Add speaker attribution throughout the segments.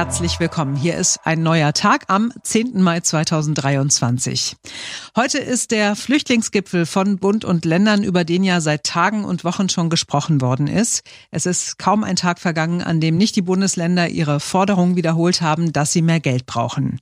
Speaker 1: Herzlich willkommen. Hier ist ein neuer Tag am 10. Mai 2023. Heute ist der Flüchtlingsgipfel von Bund und Ländern, über den ja seit Tagen und Wochen schon gesprochen worden ist. Es ist kaum ein Tag vergangen, an dem nicht die Bundesländer ihre Forderung wiederholt haben, dass sie mehr Geld brauchen.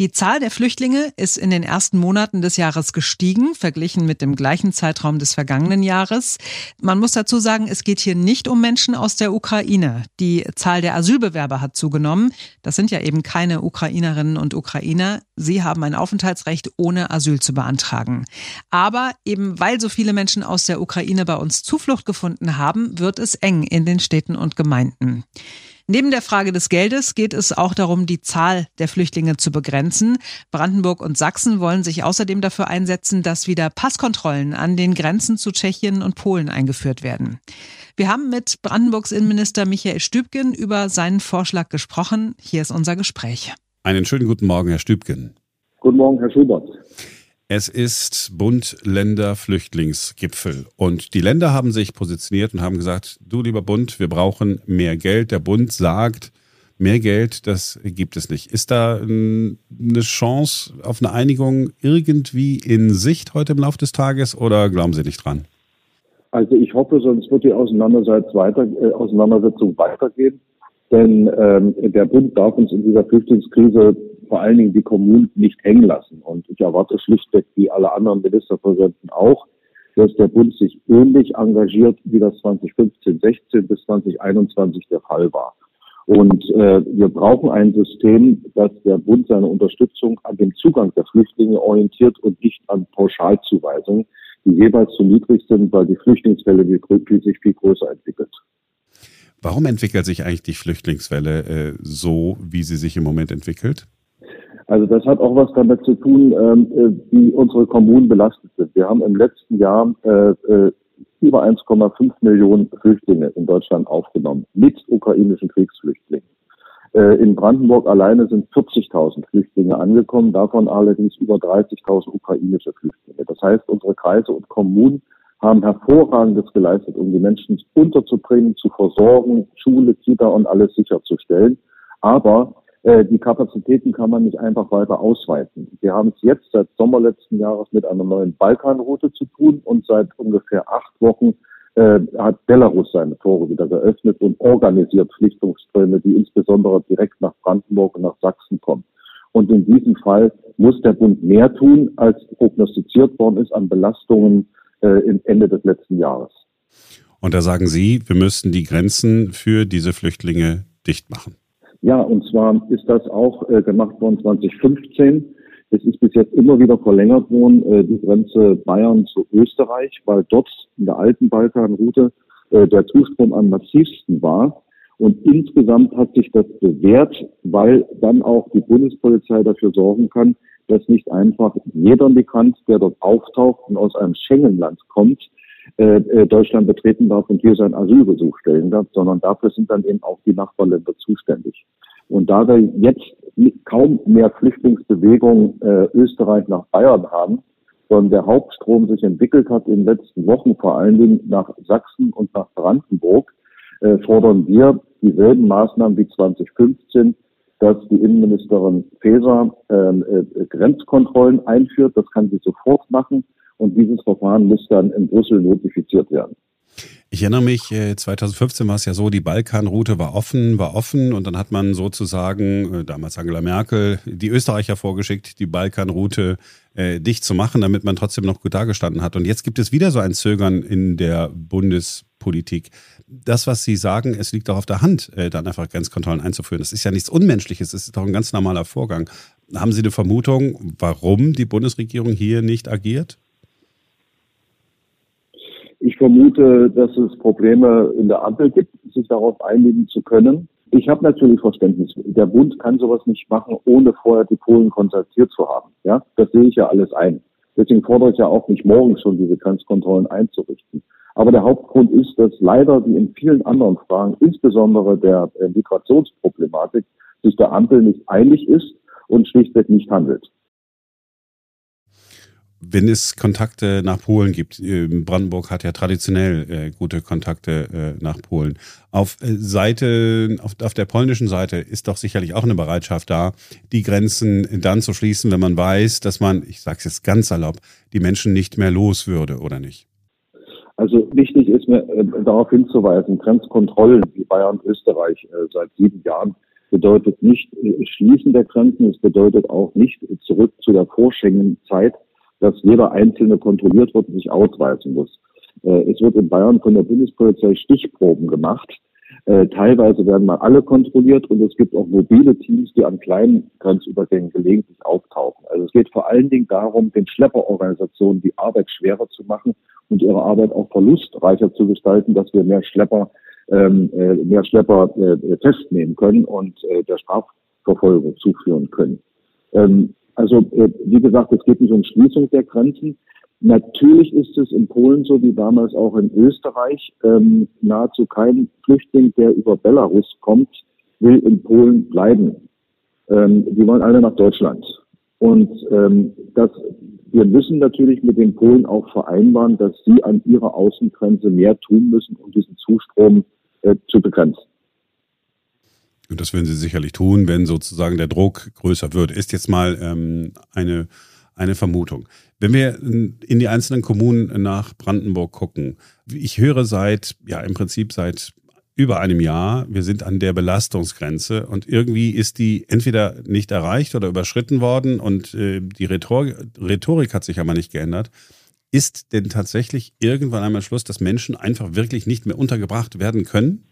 Speaker 1: Die Zahl der Flüchtlinge ist in den ersten Monaten des Jahres gestiegen, verglichen mit dem gleichen Zeitraum des vergangenen Jahres. Man muss dazu sagen, es geht hier nicht um Menschen aus der Ukraine. Die Zahl der Asylbewerber hat zugenommen. Das sind ja eben keine Ukrainerinnen und Ukrainer. Sie haben ein Aufenthaltsrecht, ohne Asyl zu beantragen. Aber eben weil so viele Menschen aus der Ukraine bei uns Zuflucht gefunden haben, wird es eng in den Städten und Gemeinden. Neben der Frage des Geldes geht es auch darum, die Zahl der Flüchtlinge zu begrenzen. Brandenburg und Sachsen wollen sich außerdem dafür einsetzen, dass wieder Passkontrollen an den Grenzen zu Tschechien und Polen eingeführt werden. Wir haben mit Brandenburgs Innenminister Michael Stübgen über seinen Vorschlag gesprochen. Hier ist unser Gespräch.
Speaker 2: Einen schönen guten Morgen, Herr Stübgen.
Speaker 3: Guten Morgen, Herr Schubert.
Speaker 2: Es ist Bund-Länder-Flüchtlingsgipfel. Und die Länder haben sich positioniert und haben gesagt, du lieber Bund, wir brauchen mehr Geld. Der Bund sagt, mehr Geld, das gibt es nicht. Ist da eine Chance auf eine Einigung irgendwie in Sicht heute im Laufe des Tages oder glauben Sie nicht dran?
Speaker 3: Also ich hoffe, sonst wird die Auseinandersetzung, weiter, äh, Auseinandersetzung weitergehen. Denn ähm, der Bund darf uns in dieser Flüchtlingskrise vor allen Dingen die Kommunen nicht hängen lassen. Und ich erwarte schlichtweg, wie alle anderen Ministerpräsidenten auch, dass der Bund sich ähnlich engagiert, wie das 2015, 16 bis 2021 der Fall war. Und äh, wir brauchen ein System, das der Bund seine Unterstützung an dem Zugang der Flüchtlinge orientiert und nicht an Pauschalzuweisungen, die jeweils zu niedrig sind, weil die Flüchtlingswelle sich viel größer entwickelt.
Speaker 2: Warum entwickelt sich eigentlich die Flüchtlingswelle äh, so, wie sie sich im Moment entwickelt?
Speaker 3: Also das hat auch was damit zu tun, ähm, äh, wie unsere Kommunen belastet sind. Wir haben im letzten Jahr äh, äh, über 1,5 Millionen Flüchtlinge in Deutschland aufgenommen, mit ukrainischen Kriegsflüchtlingen. Äh, in Brandenburg alleine sind 40.000 Flüchtlinge angekommen, davon allerdings über 30.000 ukrainische Flüchtlinge. Das heißt, unsere Kreise und Kommunen haben hervorragendes geleistet, um die Menschen unterzubringen, zu versorgen, Schule, Kita und alles sicherzustellen. Aber die Kapazitäten kann man nicht einfach weiter ausweiten. Wir haben es jetzt seit Sommer letzten Jahres mit einer neuen Balkanroute zu tun und seit ungefähr acht Wochen äh, hat Belarus seine Tore wieder geöffnet und organisiert Flüchtlingsströme, die insbesondere direkt nach Brandenburg und nach Sachsen kommen. Und in diesem Fall muss der Bund mehr tun, als prognostiziert worden ist an Belastungen äh, im Ende des letzten Jahres.
Speaker 2: Und da sagen Sie, wir müssten die Grenzen für diese Flüchtlinge dicht machen.
Speaker 3: Ja, und zwar ist das auch äh, gemacht worden 2015. Es ist bis jetzt immer wieder verlängert worden, äh, die Grenze Bayern zu Österreich, weil dort in der alten Balkanroute äh, der Zustrom am massivsten war. Und insgesamt hat sich das bewährt, weil dann auch die Bundespolizei dafür sorgen kann, dass nicht einfach jeder Migrant, der dort auftaucht und aus einem Schengen-Land kommt, Deutschland betreten darf und hier sein Asylbesuch stellen darf, sondern dafür sind dann eben auch die Nachbarländer zuständig. Und da wir jetzt kaum mehr Flüchtlingsbewegungen äh, Österreich nach Bayern haben, sondern der Hauptstrom sich entwickelt hat in den letzten Wochen, vor allen Dingen nach Sachsen und nach Brandenburg, äh, fordern wir dieselben Maßnahmen wie 2015, dass die Innenministerin Faeser ähm, äh, Grenzkontrollen einführt. Das kann sie sofort machen. Und dieses Verfahren muss dann in Brüssel notifiziert werden.
Speaker 2: Ich erinnere mich, 2015 äh, war es ja so, die Balkanroute war offen, war offen und dann hat man sozusagen, äh, damals Angela Merkel, die Österreicher vorgeschickt, die Balkanroute äh, dicht zu machen, damit man trotzdem noch gut dagestanden hat. Und jetzt gibt es wieder so ein Zögern in der Bundespolitik. Das, was Sie sagen, es liegt auch auf der Hand, äh, dann einfach Grenzkontrollen einzuführen. Das ist ja nichts Unmenschliches, das ist doch ein ganz normaler Vorgang. Haben Sie eine Vermutung, warum die Bundesregierung hier nicht agiert?
Speaker 3: Ich vermute, dass es Probleme in der Ampel gibt, sich darauf einigen zu können. Ich habe natürlich Verständnis. Der Bund kann sowas nicht machen, ohne vorher die Polen kontaktiert zu haben. Ja, das sehe ich ja alles ein. Deswegen fordere ich ja auch nicht morgen schon diese Grenzkontrollen einzurichten. Aber der Hauptgrund ist, dass leider wie in vielen anderen Fragen, insbesondere der Migrationsproblematik, sich der Ampel nicht einig ist und schlichtweg nicht handelt.
Speaker 2: Wenn es Kontakte nach Polen gibt, ähm, Brandenburg hat ja traditionell äh, gute Kontakte äh, nach Polen. Auf äh, Seite, auf, auf der polnischen Seite ist doch sicherlich auch eine Bereitschaft da, die Grenzen dann zu schließen, wenn man weiß, dass man, ich sage es jetzt ganz salopp, die Menschen nicht mehr los würde, oder nicht?
Speaker 3: Also wichtig ist mir äh, darauf hinzuweisen, Grenzkontrollen wie Bayern, Österreich äh, seit sieben Jahren bedeutet nicht äh, Schließen der Grenzen, es bedeutet auch nicht zurück zu der Vorschengen-Zeit, dass jeder Einzelne kontrolliert wird und sich ausweisen muss. Äh, es wird in Bayern von der Bundespolizei Stichproben gemacht. Äh, teilweise werden mal alle kontrolliert und es gibt auch mobile Teams, die an kleinen Grenzübergängen gelegentlich auftauchen. Also es geht vor allen Dingen darum, den Schlepperorganisationen die Arbeit schwerer zu machen und ihre Arbeit auch verlustreicher zu gestalten, dass wir mehr Schlepper, ähm, äh, mehr Schlepper festnehmen können und der Strafverfolgung zuführen können. Ähm, also äh, wie gesagt, es geht nicht um Schließung der Grenzen. Natürlich ist es in Polen so wie damals auch in Österreich. Ähm, nahezu kein Flüchtling, der über Belarus kommt, will in Polen bleiben. Ähm, die wollen alle nach Deutschland. Und ähm, das, wir müssen natürlich mit den Polen auch vereinbaren, dass sie an ihrer Außengrenze mehr tun müssen, um diesen Zustrom äh, zu begrenzen.
Speaker 2: Und das würden Sie sicherlich tun, wenn sozusagen der Druck größer wird. Ist jetzt mal ähm, eine, eine Vermutung. Wenn wir in die einzelnen Kommunen nach Brandenburg gucken, ich höre seit, ja im Prinzip seit über einem Jahr, wir sind an der Belastungsgrenze und irgendwie ist die entweder nicht erreicht oder überschritten worden und äh, die Rhetorik, Rhetorik hat sich aber nicht geändert. Ist denn tatsächlich irgendwann einmal Schluss, dass Menschen einfach wirklich nicht mehr untergebracht werden können?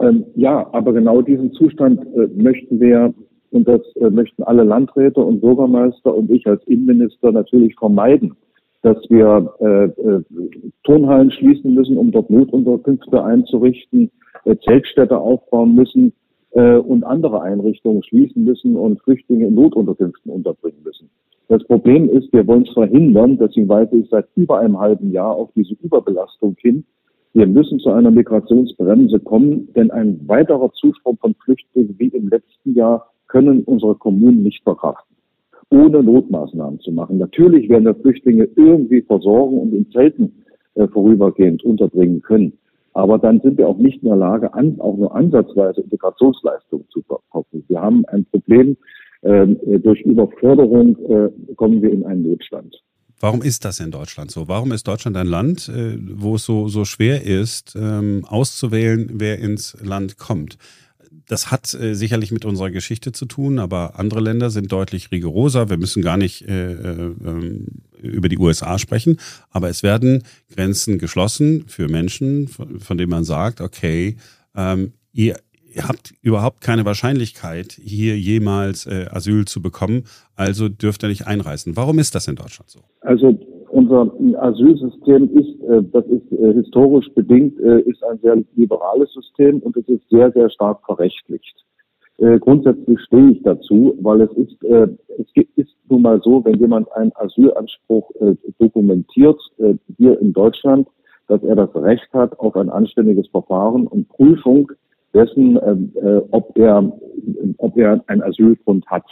Speaker 3: Ähm, ja, aber genau diesen Zustand äh, möchten wir und das äh, möchten alle Landräte und Bürgermeister und ich als Innenminister natürlich vermeiden, dass wir äh, äh, Turnhallen schließen müssen, um dort Notunterkünfte einzurichten, äh, Zeltstädte aufbauen müssen äh, und andere Einrichtungen schließen müssen und Flüchtlinge in Notunterkünften unterbringen müssen. Das Problem ist, wir wollen es verhindern, deswegen weise ich seit über einem halben Jahr auf diese Überbelastung hin, wir müssen zu einer Migrationsbremse kommen, denn ein weiterer Zustrom von Flüchtlingen wie im letzten Jahr können unsere Kommunen nicht verkraften, ohne Notmaßnahmen zu machen. Natürlich werden wir Flüchtlinge irgendwie versorgen und in Zelten äh, vorübergehend unterbringen können. Aber dann sind wir auch nicht in der Lage, an, auch nur ansatzweise Integrationsleistungen zu verkaufen. Wir haben ein Problem, äh, durch Überforderung äh, kommen wir in einen Notstand.
Speaker 2: Warum ist das in Deutschland so? Warum ist Deutschland ein Land, äh, wo es so, so schwer ist, ähm, auszuwählen, wer ins Land kommt? Das hat äh, sicherlich mit unserer Geschichte zu tun, aber andere Länder sind deutlich rigoroser. Wir müssen gar nicht äh, äh, ähm, über die USA sprechen, aber es werden Grenzen geschlossen für Menschen, von, von denen man sagt, okay, ähm, ihr, ihr habt überhaupt keine Wahrscheinlichkeit, hier jemals äh, Asyl zu bekommen, also dürft ihr nicht einreisen. Warum ist das in Deutschland so?
Speaker 3: Also unser Asylsystem ist, äh, das ist äh, historisch bedingt, äh, ist ein sehr liberales System und es ist sehr, sehr stark verrechtlicht. Äh, grundsätzlich stehe ich dazu, weil es ist, äh, es ist nun mal so, wenn jemand einen Asylanspruch dokumentiert hier in Deutschland, dass er das Recht hat auf ein anständiges Verfahren und Prüfung dessen, ähm, äh, ob er, ob er einen Asylgrund hat.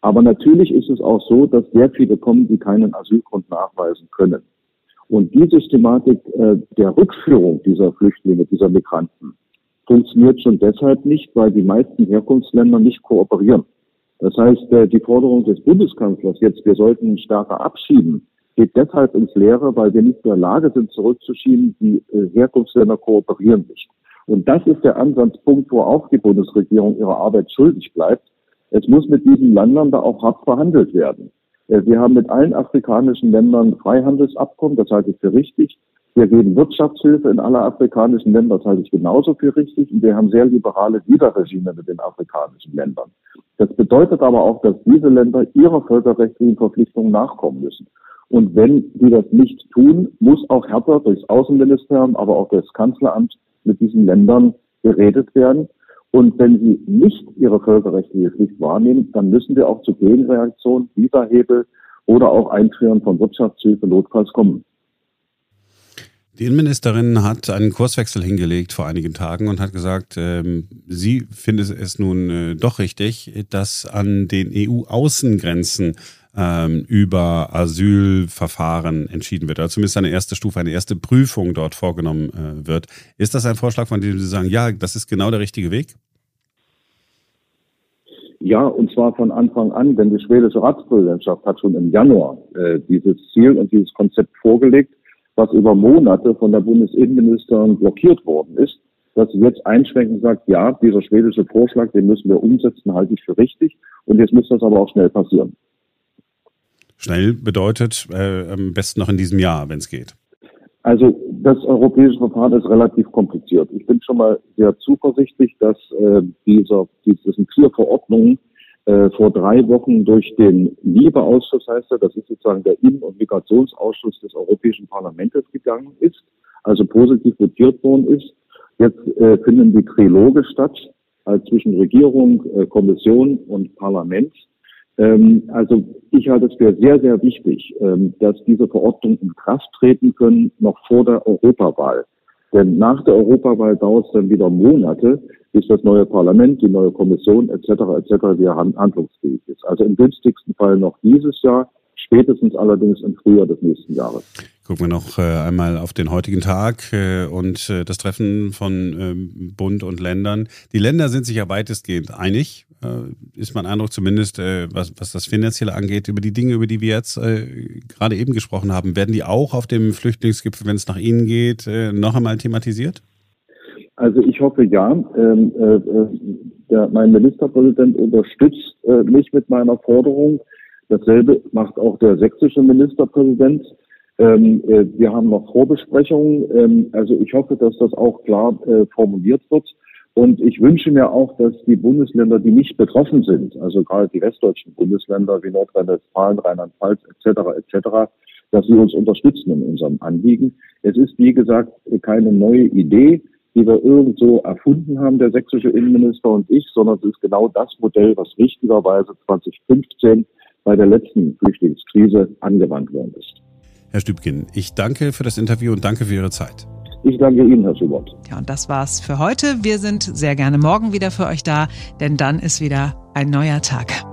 Speaker 3: Aber natürlich ist es auch so, dass sehr viele kommen, die keinen Asylgrund nachweisen können. Und die Systematik äh, der Rückführung dieser Flüchtlinge, dieser Migranten, funktioniert schon deshalb nicht, weil die meisten Herkunftsländer nicht kooperieren. Das heißt, äh, die Forderung des Bundeskanzlers jetzt, wir sollten stärker abschieben, geht deshalb ins Leere, weil wir nicht in der Lage sind, zurückzuschieben. Die äh, Herkunftsländer kooperieren nicht. Und das ist der Ansatzpunkt, wo auch die Bundesregierung ihre Arbeit schuldig bleibt. Es muss mit diesen Ländern da auch hart verhandelt werden. Äh, wir haben mit allen afrikanischen Ländern Freihandelsabkommen, das halte ich für richtig. Wir geben Wirtschaftshilfe in alle afrikanischen Länder, das halte ich genauso für richtig. Und wir haben sehr liberale Widerregime mit den afrikanischen Ländern. Das bedeutet aber auch, dass diese Länder ihrer völkerrechtlichen Verpflichtungen nachkommen müssen. Und wenn die das nicht tun, muss auch härter durchs Außenministerium, aber auch durchs Kanzleramt mit diesen Ländern geredet werden. Und wenn sie nicht ihre völkerrechtliche Pflicht wahrnehmen, dann müssen wir auch zu Gegenreaktionen, Widerhebel oder auch Einfrieren von Wirtschaftshilfe notfalls kommen.
Speaker 2: Die Innenministerin hat einen Kurswechsel hingelegt vor einigen Tagen und hat gesagt, ähm, sie findet es nun äh, doch richtig, dass an den EU-Außengrenzen ähm, über Asylverfahren entschieden wird, oder zumindest eine erste Stufe, eine erste Prüfung dort vorgenommen äh, wird. Ist das ein Vorschlag, von dem Sie sagen, ja, das ist genau der richtige Weg?
Speaker 3: Ja, und zwar von Anfang an, denn die schwedische Ratspräsidentschaft hat schon im Januar äh, dieses Ziel und dieses Konzept vorgelegt, was über Monate von der Bundesinnenministerin blockiert worden ist, dass sie jetzt einschränkend sagt, ja, dieser schwedische Vorschlag, den müssen wir umsetzen, halte ich für richtig und jetzt muss das aber auch schnell passieren.
Speaker 2: Schnell bedeutet äh, am besten noch in diesem Jahr, wenn es geht.
Speaker 3: Also das europäische Verfahren ist relativ kompliziert. Ich bin schon mal sehr zuversichtlich, dass äh, dieser, diese vier Verordnungen äh, vor drei Wochen durch den Liebeausschuss heißt er, das ist sozusagen der Innen- und Migrationsausschuss des Europäischen Parlaments gegangen ist, also positiv votiert worden ist. Jetzt äh, finden die Triloge statt, also zwischen Regierung, äh, Kommission und Parlament. Ähm, also ich halte es für sehr, sehr wichtig, ähm, dass diese Verordnungen in Kraft treten können, noch vor der Europawahl. Denn nach der Europawahl dauert es dann wieder Monate, bis das neue Parlament, die neue Kommission etc. etc. wieder handlungsfähig ist. Also im günstigsten Fall noch dieses Jahr, spätestens allerdings im Frühjahr des nächsten Jahres.
Speaker 2: Gucken wir noch äh, einmal auf den heutigen Tag äh, und äh, das Treffen von ähm, Bund und Ländern. Die Länder sind sich ja weitestgehend einig, ist mein Eindruck zumindest, was, was das Finanzielle angeht. Über die Dinge, über die wir jetzt gerade eben gesprochen haben, werden die auch auf dem Flüchtlingsgipfel, wenn es nach Ihnen geht, noch einmal thematisiert?
Speaker 3: Also ich hoffe ja. Ähm, der, mein Ministerpräsident unterstützt mich mit meiner Forderung. Dasselbe macht auch der sächsische Ministerpräsident. Ähm, äh, wir haben noch Vorbesprechungen. Ähm, also ich hoffe, dass das auch klar äh, formuliert wird. Und ich wünsche mir auch, dass die Bundesländer, die nicht betroffen sind, also gerade die westdeutschen Bundesländer wie Nordrhein-Westfalen, Rheinland-Pfalz etc. etc., dass sie uns unterstützen in unserem Anliegen. Es ist, wie gesagt, keine neue Idee, die wir irgendwo erfunden haben, der sächsische Innenminister und ich, sondern es ist genau das Modell, was richtigerweise 2015 bei der letzten Flüchtlingskrise angewandt worden ist.
Speaker 2: Herr Stübkin, ich danke für das Interview und danke für Ihre Zeit.
Speaker 3: Ich danke Ihnen, Herr Schubert.
Speaker 1: Ja, und das war's für heute. Wir sind sehr gerne morgen wieder für euch da, denn dann ist wieder ein neuer Tag.